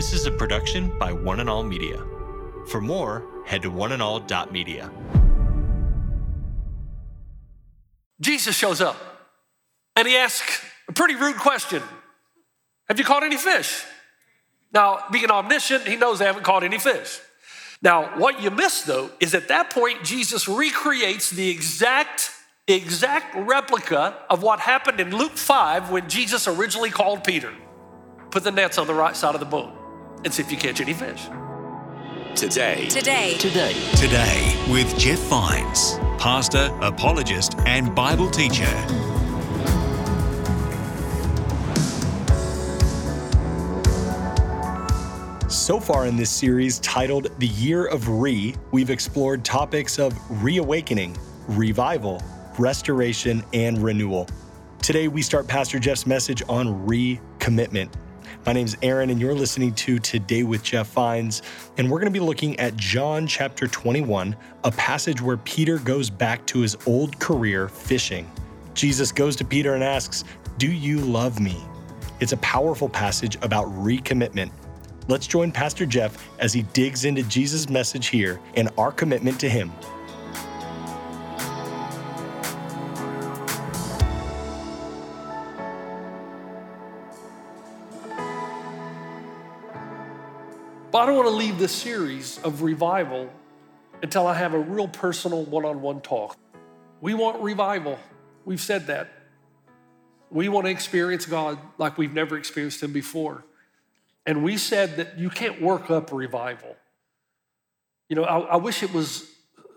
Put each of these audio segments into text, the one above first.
This is a production by One and All Media. For more, head to oneandall.media. Jesus shows up and he asks a pretty rude question Have you caught any fish? Now, being omniscient, he knows they haven't caught any fish. Now, what you miss though is at that point, Jesus recreates the exact exact replica of what happened in Luke 5 when Jesus originally called Peter. Put the nets on the right side of the boat and see if you catch any fish. Today. Today. Today, Today with Jeff Vines, pastor, apologist, and Bible teacher. So far in this series titled The Year of Re, we've explored topics of reawakening, revival, restoration, and renewal. Today, we start Pastor Jeff's message on recommitment. My name's Aaron, and you're listening to Today with Jeff Vines. And we're going to be looking at John chapter 21, a passage where Peter goes back to his old career fishing. Jesus goes to Peter and asks, Do you love me? It's a powerful passage about recommitment. Let's join Pastor Jeff as he digs into Jesus' message here and our commitment to him. I don't want to leave this series of revival until I have a real personal one on one talk. We want revival. We've said that. We want to experience God like we've never experienced Him before. And we said that you can't work up revival. You know, I, I wish it was,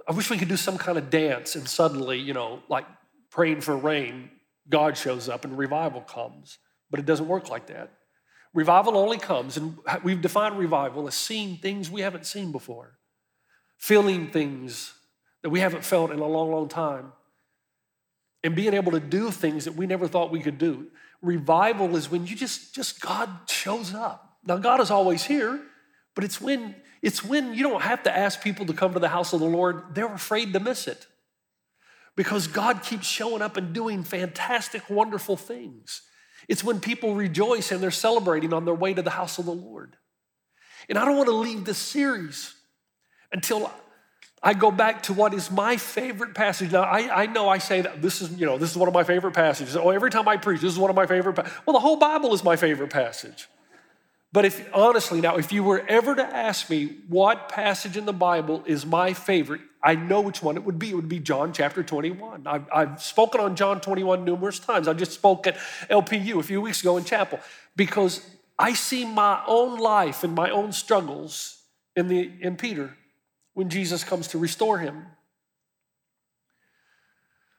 I wish we could do some kind of dance and suddenly, you know, like praying for rain, God shows up and revival comes. But it doesn't work like that. Revival only comes, and we've defined revival as seeing things we haven't seen before, feeling things that we haven't felt in a long, long time, and being able to do things that we never thought we could do. Revival is when you just, just God shows up. Now, God is always here, but it's when it's when you don't have to ask people to come to the house of the Lord, they're afraid to miss it. Because God keeps showing up and doing fantastic, wonderful things. It's when people rejoice and they're celebrating on their way to the house of the Lord. And I don't want to leave this series until I go back to what is my favorite passage. Now, I, I know I say that this is, you know, this is one of my favorite passages. Oh, every time I preach, this is one of my favorite. Pa-. Well, the whole Bible is my favorite passage. But if honestly, now, if you were ever to ask me what passage in the Bible is my favorite, I know which one it would be. It would be John chapter 21. I've, I've spoken on John 21 numerous times. I just spoke at LPU a few weeks ago in chapel because I see my own life and my own struggles in, the, in Peter when Jesus comes to restore him.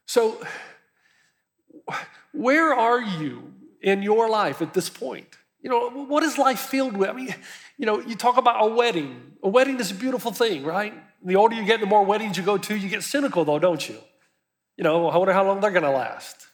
So, where are you in your life at this point? You know, what is life filled with? I mean, you know, you talk about a wedding. A wedding is a beautiful thing, right? The older you get, the more weddings you go to, you get cynical though, don't you? You know, I wonder how long they're gonna last,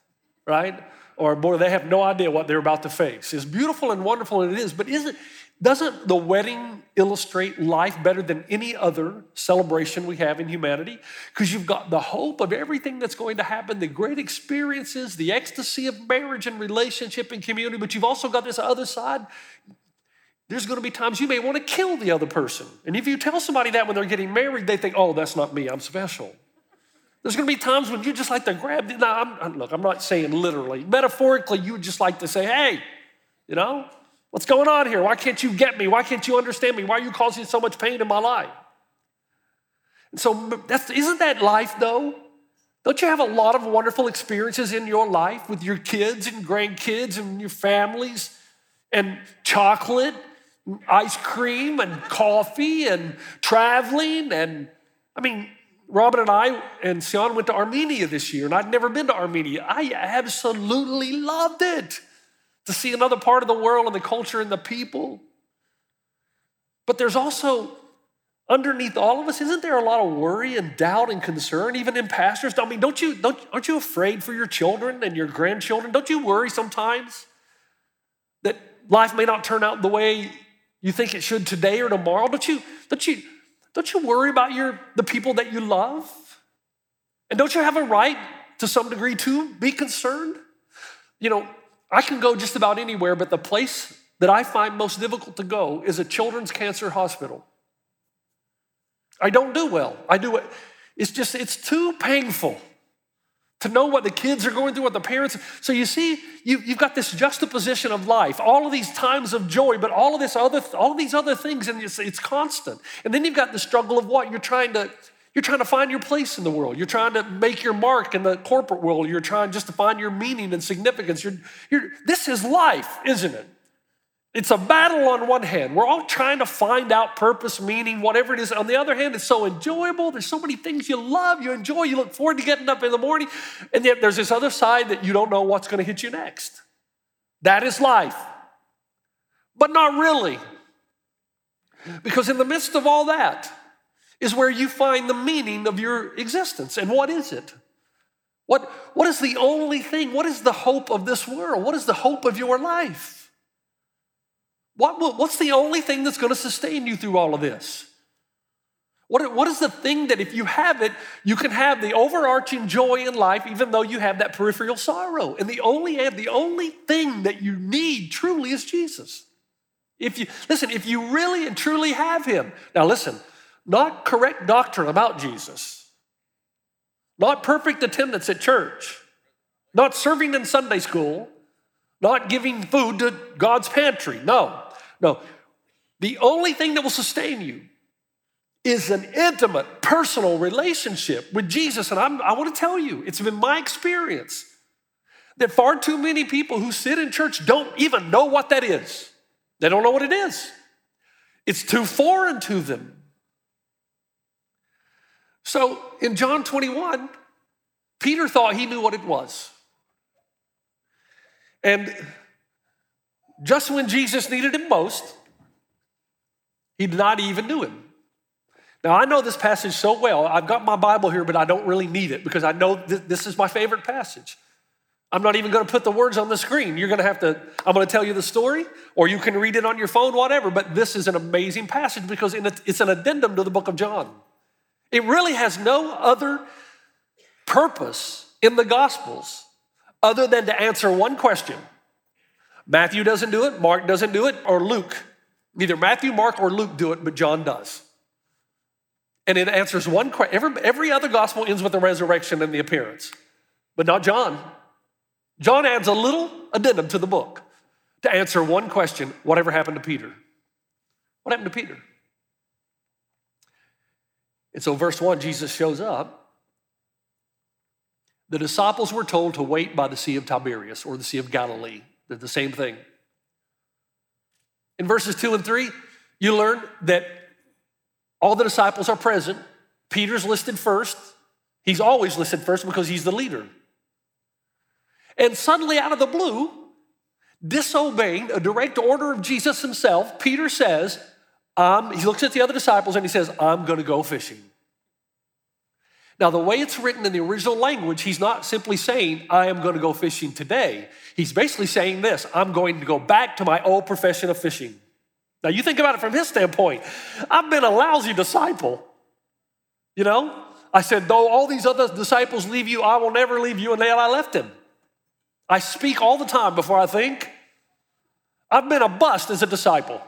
right? Or boy, they have no idea what they're about to face. It's beautiful and wonderful, and it is, but isn't doesn't the wedding illustrate life better than any other celebration we have in humanity? Because you've got the hope of everything that's going to happen, the great experiences, the ecstasy of marriage and relationship and community, but you've also got this other side. There's going to be times you may want to kill the other person. And if you tell somebody that when they're getting married, they think, oh, that's not me, I'm special. There's going to be times when you just like to grab, now, I'm, look, I'm not saying literally. Metaphorically, you would just like to say, hey, you know, What's going on here? Why can't you get me? Why can't you understand me? Why are you causing so much pain in my life? And so, that's, isn't that life though? Don't you have a lot of wonderful experiences in your life with your kids and grandkids and your families and chocolate, and ice cream and coffee and traveling? And I mean, Robin and I and Sion went to Armenia this year, and I'd never been to Armenia. I absolutely loved it to see another part of the world and the culture and the people. But there's also, underneath all of us, isn't there a lot of worry and doubt and concern, even in pastors? I mean, don't you, don't, aren't you afraid for your children and your grandchildren? Don't you worry sometimes that life may not turn out the way you think it should today or tomorrow? Don't you, don't you, don't you worry about your, the people that you love? And don't you have a right to some degree to be concerned? You know, I can go just about anywhere, but the place that I find most difficult to go is a children's cancer hospital. I don't do well. I do it. It's just, it's too painful to know what the kids are going through, what the parents. So you see, you, you've got this juxtaposition of life, all of these times of joy, but all of this other, all of these other things, and it's, it's constant. And then you've got the struggle of what you're trying to, you're trying to find your place in the world. You're trying to make your mark in the corporate world. You're trying just to find your meaning and significance. You're, you're, this is life, isn't it? It's a battle on one hand. We're all trying to find out purpose, meaning, whatever it is. On the other hand, it's so enjoyable. There's so many things you love, you enjoy, you look forward to getting up in the morning. And yet there's this other side that you don't know what's going to hit you next. That is life. But not really. Because in the midst of all that is where you find the meaning of your existence. And what is it? What, what is the only thing? What is the hope of this world? What is the hope of your life? What, what's the only thing that's going to sustain you through all of this? What, what is the thing that if you have it, you can have the overarching joy in life, even though you have that peripheral sorrow? And the only, the only thing that you need truly is Jesus. If you listen, if you really and truly have him, now listen, not correct doctrine about Jesus, not perfect attendance at church, not serving in Sunday school, not giving food to God's pantry. No, no. The only thing that will sustain you is an intimate, personal relationship with Jesus. And I'm, I want to tell you, it's been my experience that far too many people who sit in church don't even know what that is. They don't know what it is, it's too foreign to them. So in John 21, Peter thought he knew what it was. And just when Jesus needed him most, he did not even do him. Now, I know this passage so well. I've got my Bible here, but I don't really need it because I know th- this is my favorite passage. I'm not even going to put the words on the screen. You're going to have to, I'm going to tell you the story, or you can read it on your phone, whatever. But this is an amazing passage because it's an addendum to the book of John. It really has no other purpose in the Gospels other than to answer one question Matthew doesn't do it, Mark doesn't do it, or Luke. Neither Matthew, Mark, or Luke do it, but John does. And it answers one question. Every, every other gospel ends with the resurrection and the appearance, but not John. John adds a little addendum to the book to answer one question whatever happened to Peter? What happened to Peter? And so, verse 1, Jesus shows up. The disciples were told to wait by the Sea of Tiberias or the Sea of Galilee. They're the same thing. In verses two and three, you learn that all the disciples are present. Peter's listed first. He's always listed first because he's the leader. And suddenly, out of the blue, disobeying a direct order of Jesus himself, Peter says, um, he looks at the other disciples and he says, I'm going to go fishing. Now, the way it's written in the original language, he's not simply saying, I am going to go fishing today. He's basically saying this I'm going to go back to my old profession of fishing. Now, you think about it from his standpoint. I've been a lousy disciple. You know, I said, though all these other disciples leave you, I will never leave you. And then I left him. I speak all the time before I think. I've been a bust as a disciple.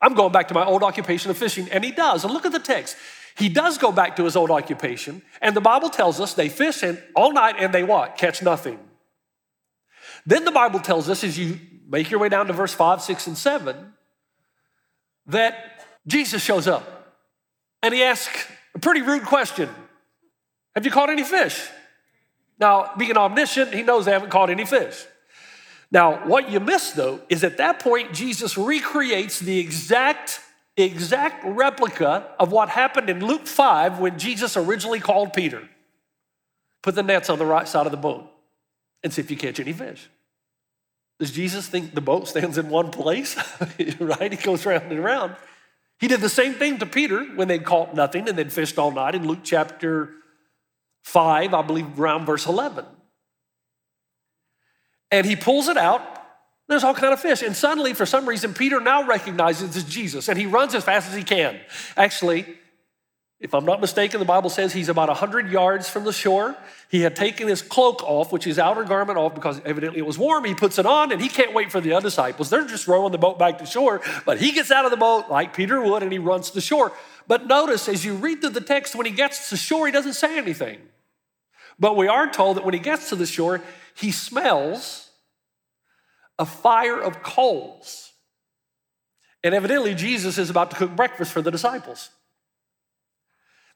I'm going back to my old occupation of fishing. And he does. And look at the text. He does go back to his old occupation, and the Bible tells us they fish in all night and they what? Catch nothing. Then the Bible tells us, as you make your way down to verse 5, 6, and 7, that Jesus shows up and he asks a pretty rude question Have you caught any fish? Now, being omniscient, he knows they haven't caught any fish. Now, what you miss though is at that point, Jesus recreates the exact exact replica of what happened in Luke 5 when Jesus originally called Peter. Put the nets on the right side of the boat and see if you catch any fish. Does Jesus think the boat stands in one place? right? He goes round and around. He did the same thing to Peter when they'd caught nothing and they'd fished all night in Luke chapter 5, I believe around verse 11. And he pulls it out there's all kind of fish. And suddenly, for some reason, Peter now recognizes it's Jesus and he runs as fast as he can. Actually, If I'm not mistaken, the Bible says he's about 100 yards from the shore. He had taken his cloak off, which is outer garment off, because evidently it was warm. He puts it on and he can't wait for the other disciples. They're just rowing the boat back to shore, but he gets out of the boat like Peter would and he runs to shore. But notice as you read through the text, when he gets to shore, he doesn't say anything. But we are told that when he gets to the shore, he smells a fire of coals. And evidently, Jesus is about to cook breakfast for the disciples.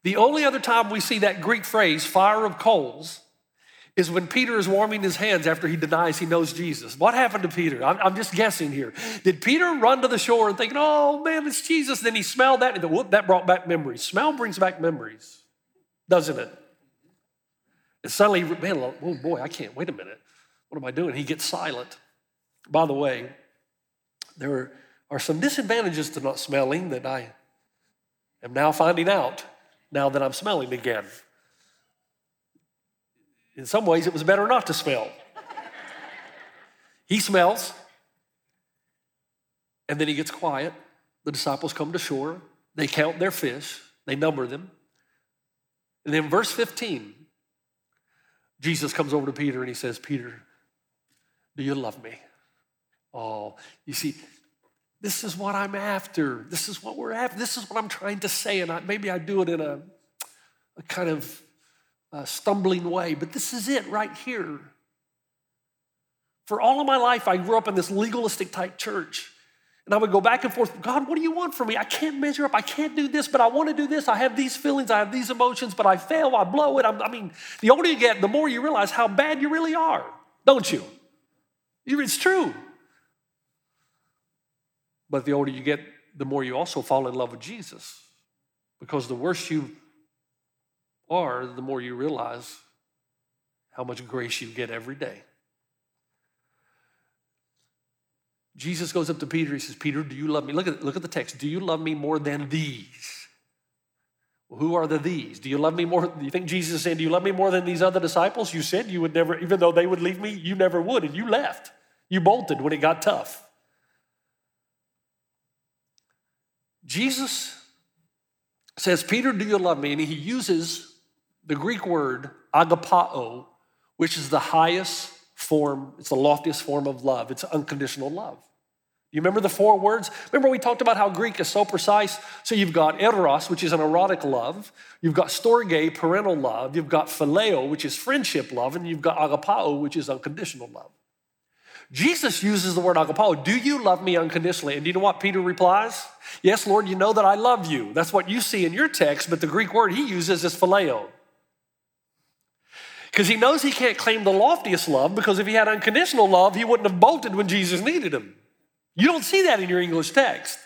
The only other time we see that Greek phrase, fire of coals, is when Peter is warming his hands after he denies he knows Jesus. What happened to Peter? I'm, I'm, just guessing here. Did Peter run to the shore and think, oh man, it's Jesus? Then he smelled that and whoop, that brought back memories. Smell brings back memories, doesn't it? And suddenly, man, oh boy, I can't, wait a minute. What am I doing? He gets silent. By the way, there are some disadvantages to not smelling that I am now finding out now that I'm smelling again. In some ways, it was better not to smell. he smells, and then he gets quiet. The disciples come to shore, they count their fish, they number them. And then, verse 15, Jesus comes over to Peter and he says, Peter, do you love me? Oh, you see, this is what I'm after. This is what we're after. This is what I'm trying to say. And I, maybe I do it in a, a kind of uh, stumbling way, but this is it right here. For all of my life, I grew up in this legalistic type church. And I would go back and forth, God, what do you want from me? I can't measure up. I can't do this, but I want to do this. I have these feelings. I have these emotions, but I fail. I blow it. I'm, i mean, the older you get, the more you realize how bad you really are, don't you? It's true. But the older you get, the more you also fall in love with Jesus. Because the worse you are, the more you realize how much grace you get every day. Jesus goes up to Peter. He says, Peter, do you love me? Look at, look at the text. Do you love me more than these? Well, who are the these? Do you love me more? Do you think Jesus is saying, Do you love me more than these other disciples? You said you would never, even though they would leave me, you never would, and you left. You bolted when it got tough. Jesus says, Peter, do you love me? And he uses the Greek word agapao, which is the highest form, it's the loftiest form of love. It's unconditional love. You remember the four words? Remember we talked about how Greek is so precise? So you've got eros, which is an erotic love. You've got storge, parental love. You've got phileo, which is friendship love. And you've got agapao, which is unconditional love. Jesus uses the word agapao. Do you love me unconditionally? And do you know what Peter replies? Yes, Lord, you know that I love you. That's what you see in your text, but the Greek word he uses is phileo. Because he knows he can't claim the loftiest love, because if he had unconditional love, he wouldn't have bolted when Jesus needed him. You don't see that in your English text.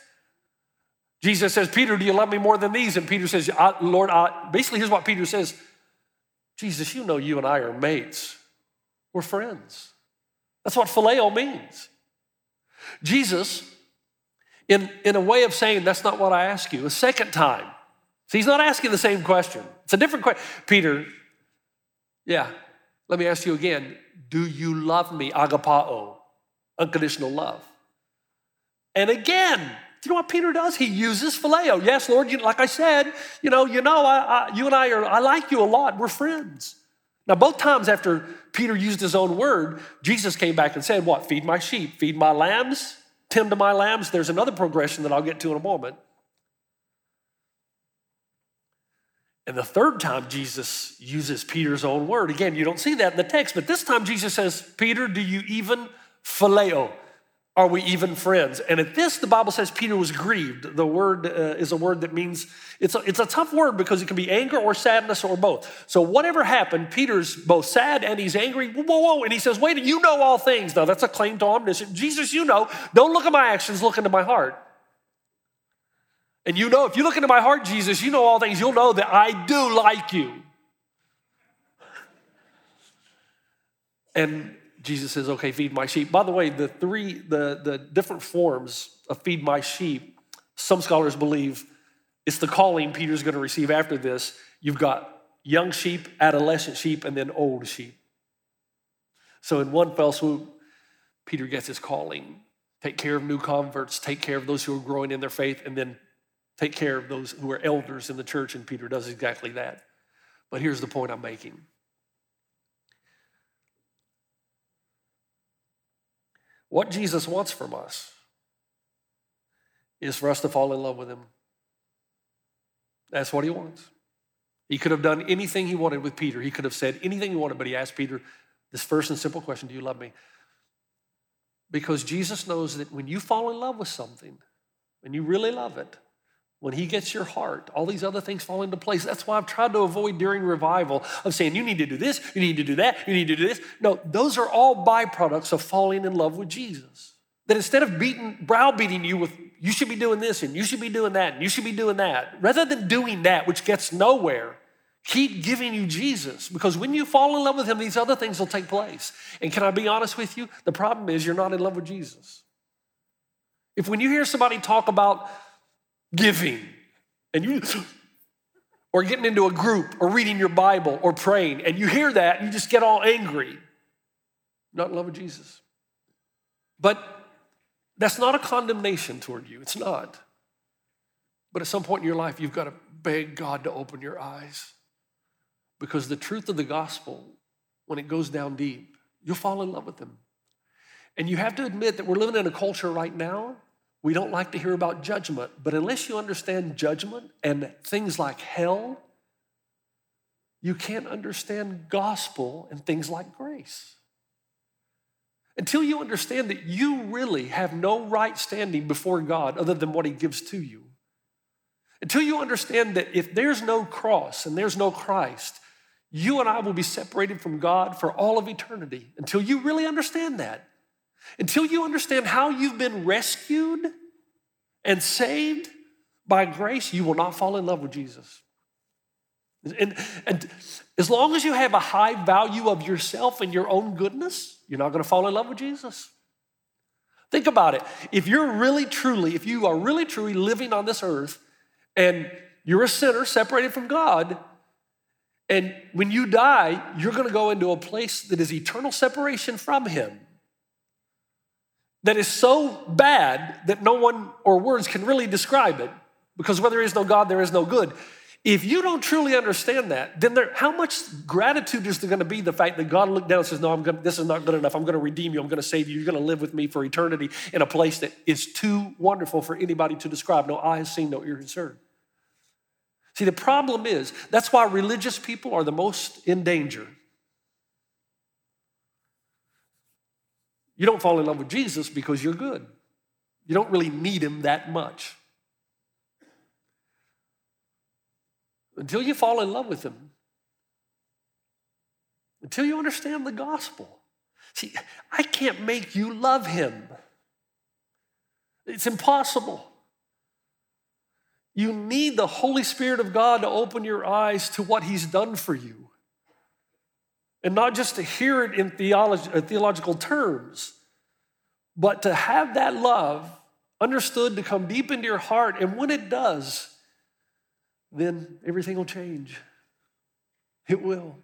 Jesus says, Peter, do you love me more than these? And Peter says, Lord, I, basically, here's what Peter says Jesus, you know you and I are mates. We're friends. That's what phileo means. Jesus, in, in a way of saying, that's not what I ask you, a second time. So he's not asking the same question. It's a different question. Peter, yeah, let me ask you again. Do you love me? Agapao, unconditional love. And again, do you know what Peter does? He uses phileo. Yes, Lord, you, like I said, you know, you know, I, I, you and I are, I like you a lot. We're friends. Now, both times after Peter used his own word, Jesus came back and said, What? Feed my sheep, feed my lambs, tend to my lambs. There's another progression that I'll get to in a moment. And the third time Jesus uses Peter's own word. Again, you don't see that in the text, but this time Jesus says, Peter, do you even phileo? Are we even friends? And at this, the Bible says Peter was grieved. The word uh, is a word that means it's a, it's a tough word because it can be anger or sadness or both. So, whatever happened, Peter's both sad and he's angry. Whoa, whoa. And he says, Wait, you know all things. Now, that's a claim to omniscience. Jesus, you know. Don't look at my actions, look into my heart. And you know, if you look into my heart, Jesus, you know all things. You'll know that I do like you. And Jesus says, okay, feed my sheep. By the way, the three, the, the different forms of feed my sheep, some scholars believe it's the calling Peter's going to receive after this. You've got young sheep, adolescent sheep, and then old sheep. So in one fell swoop, Peter gets his calling take care of new converts, take care of those who are growing in their faith, and then take care of those who are elders in the church, and Peter does exactly that. But here's the point I'm making. What Jesus wants from us is for us to fall in love with him. That's what he wants. He could have done anything he wanted with Peter. He could have said anything he wanted, but he asked Peter this first and simple question Do you love me? Because Jesus knows that when you fall in love with something and you really love it, when he gets your heart, all these other things fall into place. That's why I've tried to avoid during revival of saying, you need to do this, you need to do that, you need to do this. No, those are all byproducts of falling in love with Jesus. That instead of beating, browbeating you with, you should be doing this and you should be doing that and you should be doing that, rather than doing that, which gets nowhere, keep giving you Jesus. Because when you fall in love with him, these other things will take place. And can I be honest with you? The problem is you're not in love with Jesus. If when you hear somebody talk about giving and you or getting into a group or reading your Bible or praying and you hear that and you just get all angry. Not in love with Jesus. But that's not a condemnation toward you. It's not. But at some point in your life, you've got to beg God to open your eyes. Because the truth of the gospel, when it goes down deep, you'll fall in love with Him. And you have to admit that we're living in a culture right now we don't like to hear about judgment, but unless you understand judgment and things like hell, you can't understand gospel and things like grace. Until you understand that you really have no right standing before God other than what He gives to you. Until you understand that if there's no cross and there's no Christ, you and I will be separated from God for all of eternity. Until you really understand that. Until you understand how you've been rescued and saved by grace, you will not fall in love with Jesus. And, and as long as you have a high value of yourself and your own goodness, you're not going to fall in love with Jesus. Think about it. If you're really, truly, if you are really, truly living on this earth and you're a sinner separated from God, and when you die, you're going to go into a place that is eternal separation from Him that is so bad that no one or words can really describe it because where there is no God, there is no good. If you don't truly understand that, then there, how much gratitude is there going to be the fact that God looked down and says, No, I'm gonna, this is not good enough. I'm going to redeem you. I'm going to save you. You're going to live with me for eternity in a place that is too wonderful for anybody to describe. No eye has seen, no ear has heard. See, the problem is that's why religious people are the most in danger You don't fall in love with Jesus because you're good. You don't really need him that much. Until you fall in love with him, until you understand the gospel. See, I can't make you love him. It's impossible. You need the Holy Spirit of God to open your eyes to what he's done for you. And not just to hear it in theology, uh, theological terms, but to have that love understood to come deep into your heart. And when it does, then everything will change. It will.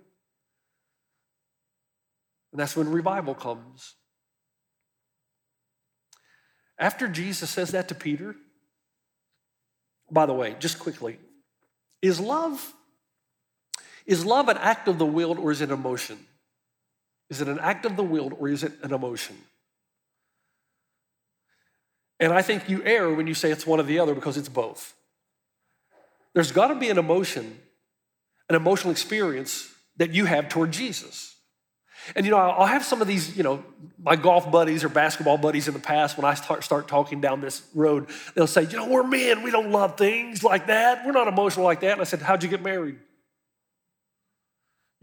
And that's when revival comes. After Jesus says that to Peter, by the way, just quickly, is love is love an act of the will or is it emotion? Is it an act of the will or is it an emotion? And I think you err when you say it's one or the other because it's both. There's got to be an emotion, an emotional experience that you have toward Jesus. And you know, I'll have some of these, you know, my golf buddies or basketball buddies in the past when I start, start talking down this road, they'll say, you know, we're men, we don't love things like that. We're not emotional like that. And I said, how'd you get married?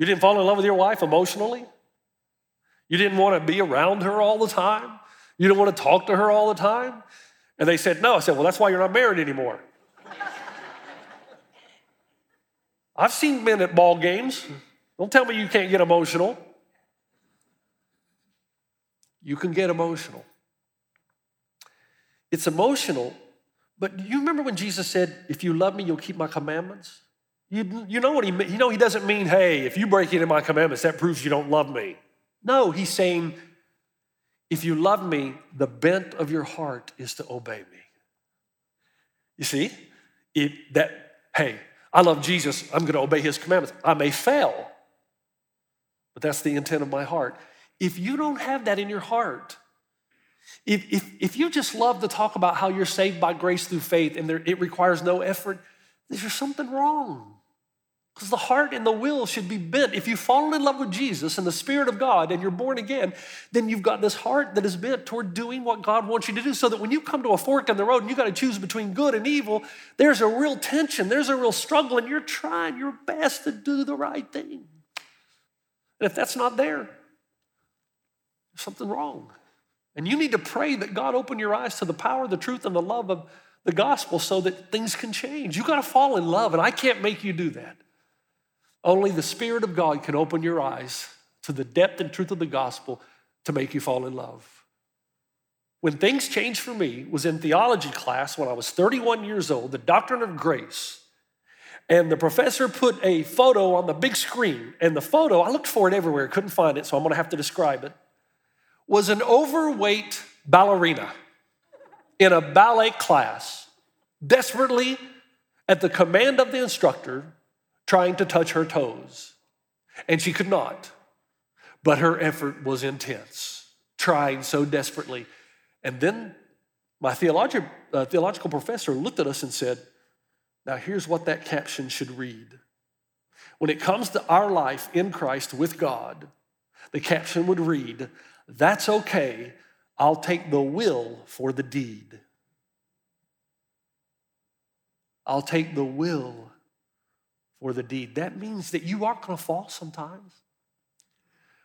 You didn't fall in love with your wife emotionally? You didn't want to be around her all the time? You didn't want to talk to her all the time? And they said, No. I said, Well, that's why you're not married anymore. I've seen men at ball games. Don't tell me you can't get emotional. You can get emotional. It's emotional, but do you remember when Jesus said, If you love me, you'll keep my commandments? You, you know what he You know he doesn't mean, hey, if you break any of my commandments, that proves you don't love me. No, he's saying, if you love me, the bent of your heart is to obey me. You see? If that, hey, I love Jesus, I'm going to obey his commandments. I may fail, but that's the intent of my heart. If you don't have that in your heart, if, if, if you just love to talk about how you're saved by grace through faith and there, it requires no effort, there's something wrong. Because the heart and the will should be bent. If you fall in love with Jesus and the Spirit of God and you're born again, then you've got this heart that is bent toward doing what God wants you to do. So that when you come to a fork in the road and you got to choose between good and evil, there's a real tension, there's a real struggle, and you're trying your best to do the right thing. And if that's not there, there's something wrong. And you need to pray that God open your eyes to the power, the truth, and the love of the gospel so that things can change. You've got to fall in love, and I can't make you do that. Only the Spirit of God can open your eyes to the depth and truth of the gospel to make you fall in love. When things changed for me was in theology class when I was 31 years old, the doctrine of grace. And the professor put a photo on the big screen, and the photo, I looked for it everywhere, couldn't find it, so I'm gonna have to describe it, was an overweight ballerina in a ballet class, desperately at the command of the instructor, trying to touch her toes. And she could not. But her effort was intense, trying so desperately. And then my theologi- uh, theological professor looked at us and said, Now here's what that caption should read. When it comes to our life in Christ with God, the caption would read, That's okay, I'll take the will for the deed. I'll take the will for the deed. That means that you are going to fall sometimes.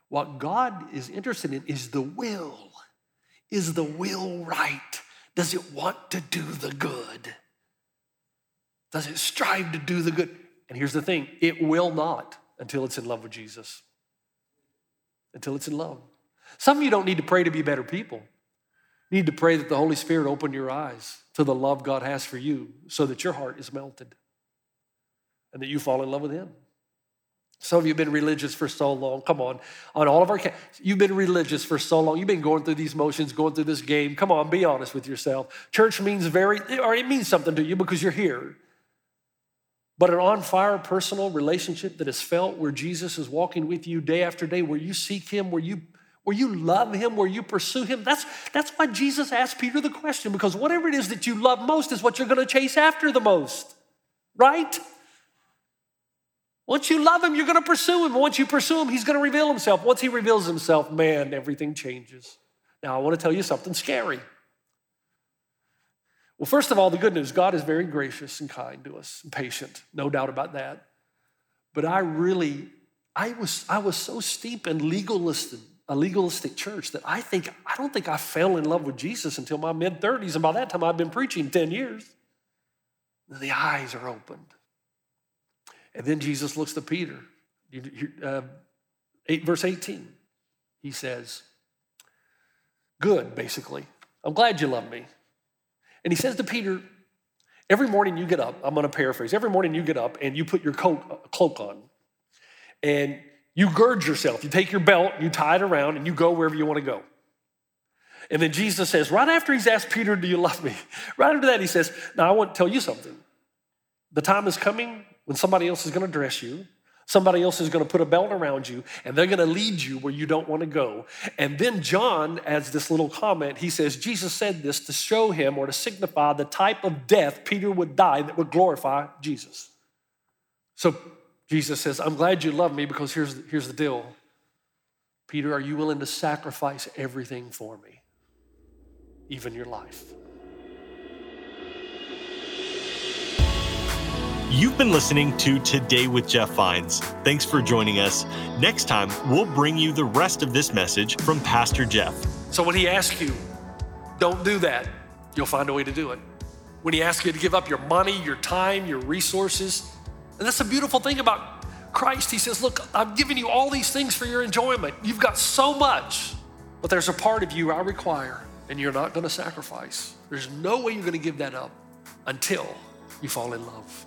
What God is interested in is the will. Is the will right? Does it want to do the good? Does it strive to do the good? And here's the thing it will not until it's in love with Jesus. Until it's in love. Some of you don't need to pray to be better people. You need to pray that the Holy Spirit open your eyes to the love God has for you so that your heart is melted and that you fall in love with Him. Some of you have been religious for so long. Come on, on all of our, you've been religious for so long. You've been going through these motions, going through this game. Come on, be honest with yourself. Church means very, or it means something to you because you're here. But an on fire personal relationship that is felt where Jesus is walking with you day after day, where you seek Him, where you where you love him, where you pursue him. That's, that's why Jesus asked Peter the question, because whatever it is that you love most is what you're going to chase after the most, right? Once you love him, you're going to pursue him. Once you pursue him, he's going to reveal himself. Once he reveals himself, man, everything changes. Now, I want to tell you something scary. Well, first of all, the good news God is very gracious and kind to us and patient, no doubt about that. But I really, I was, I was so steep in legalistic, a legalistic church that I think, I don't think I fell in love with Jesus until my mid 30s. And by that time, I've been preaching 10 years. The eyes are opened. And then Jesus looks to Peter, uh, 8, verse 18. He says, Good, basically. I'm glad you love me. And he says to Peter, Every morning you get up, I'm going to paraphrase, every morning you get up and you put your coat, uh, cloak on and you gird yourself. You take your belt, you tie it around, and you go wherever you want to go. And then Jesus says, right after he's asked Peter, Do you love me? Right after that, he says, Now I want to tell you something. The time is coming when somebody else is going to dress you, somebody else is going to put a belt around you, and they're going to lead you where you don't want to go. And then John adds this little comment. He says, Jesus said this to show him or to signify the type of death Peter would die that would glorify Jesus. So Jesus says, I'm glad you love me because here's, here's the deal. Peter, are you willing to sacrifice everything for me, even your life? You've been listening to Today with Jeff Vines. Thanks for joining us. Next time, we'll bring you the rest of this message from Pastor Jeff. So when he asks you, don't do that, you'll find a way to do it. When he asks you to give up your money, your time, your resources, and that's the beautiful thing about Christ. He says, Look, I'm giving you all these things for your enjoyment. You've got so much, but there's a part of you I require, and you're not going to sacrifice. There's no way you're going to give that up until you fall in love.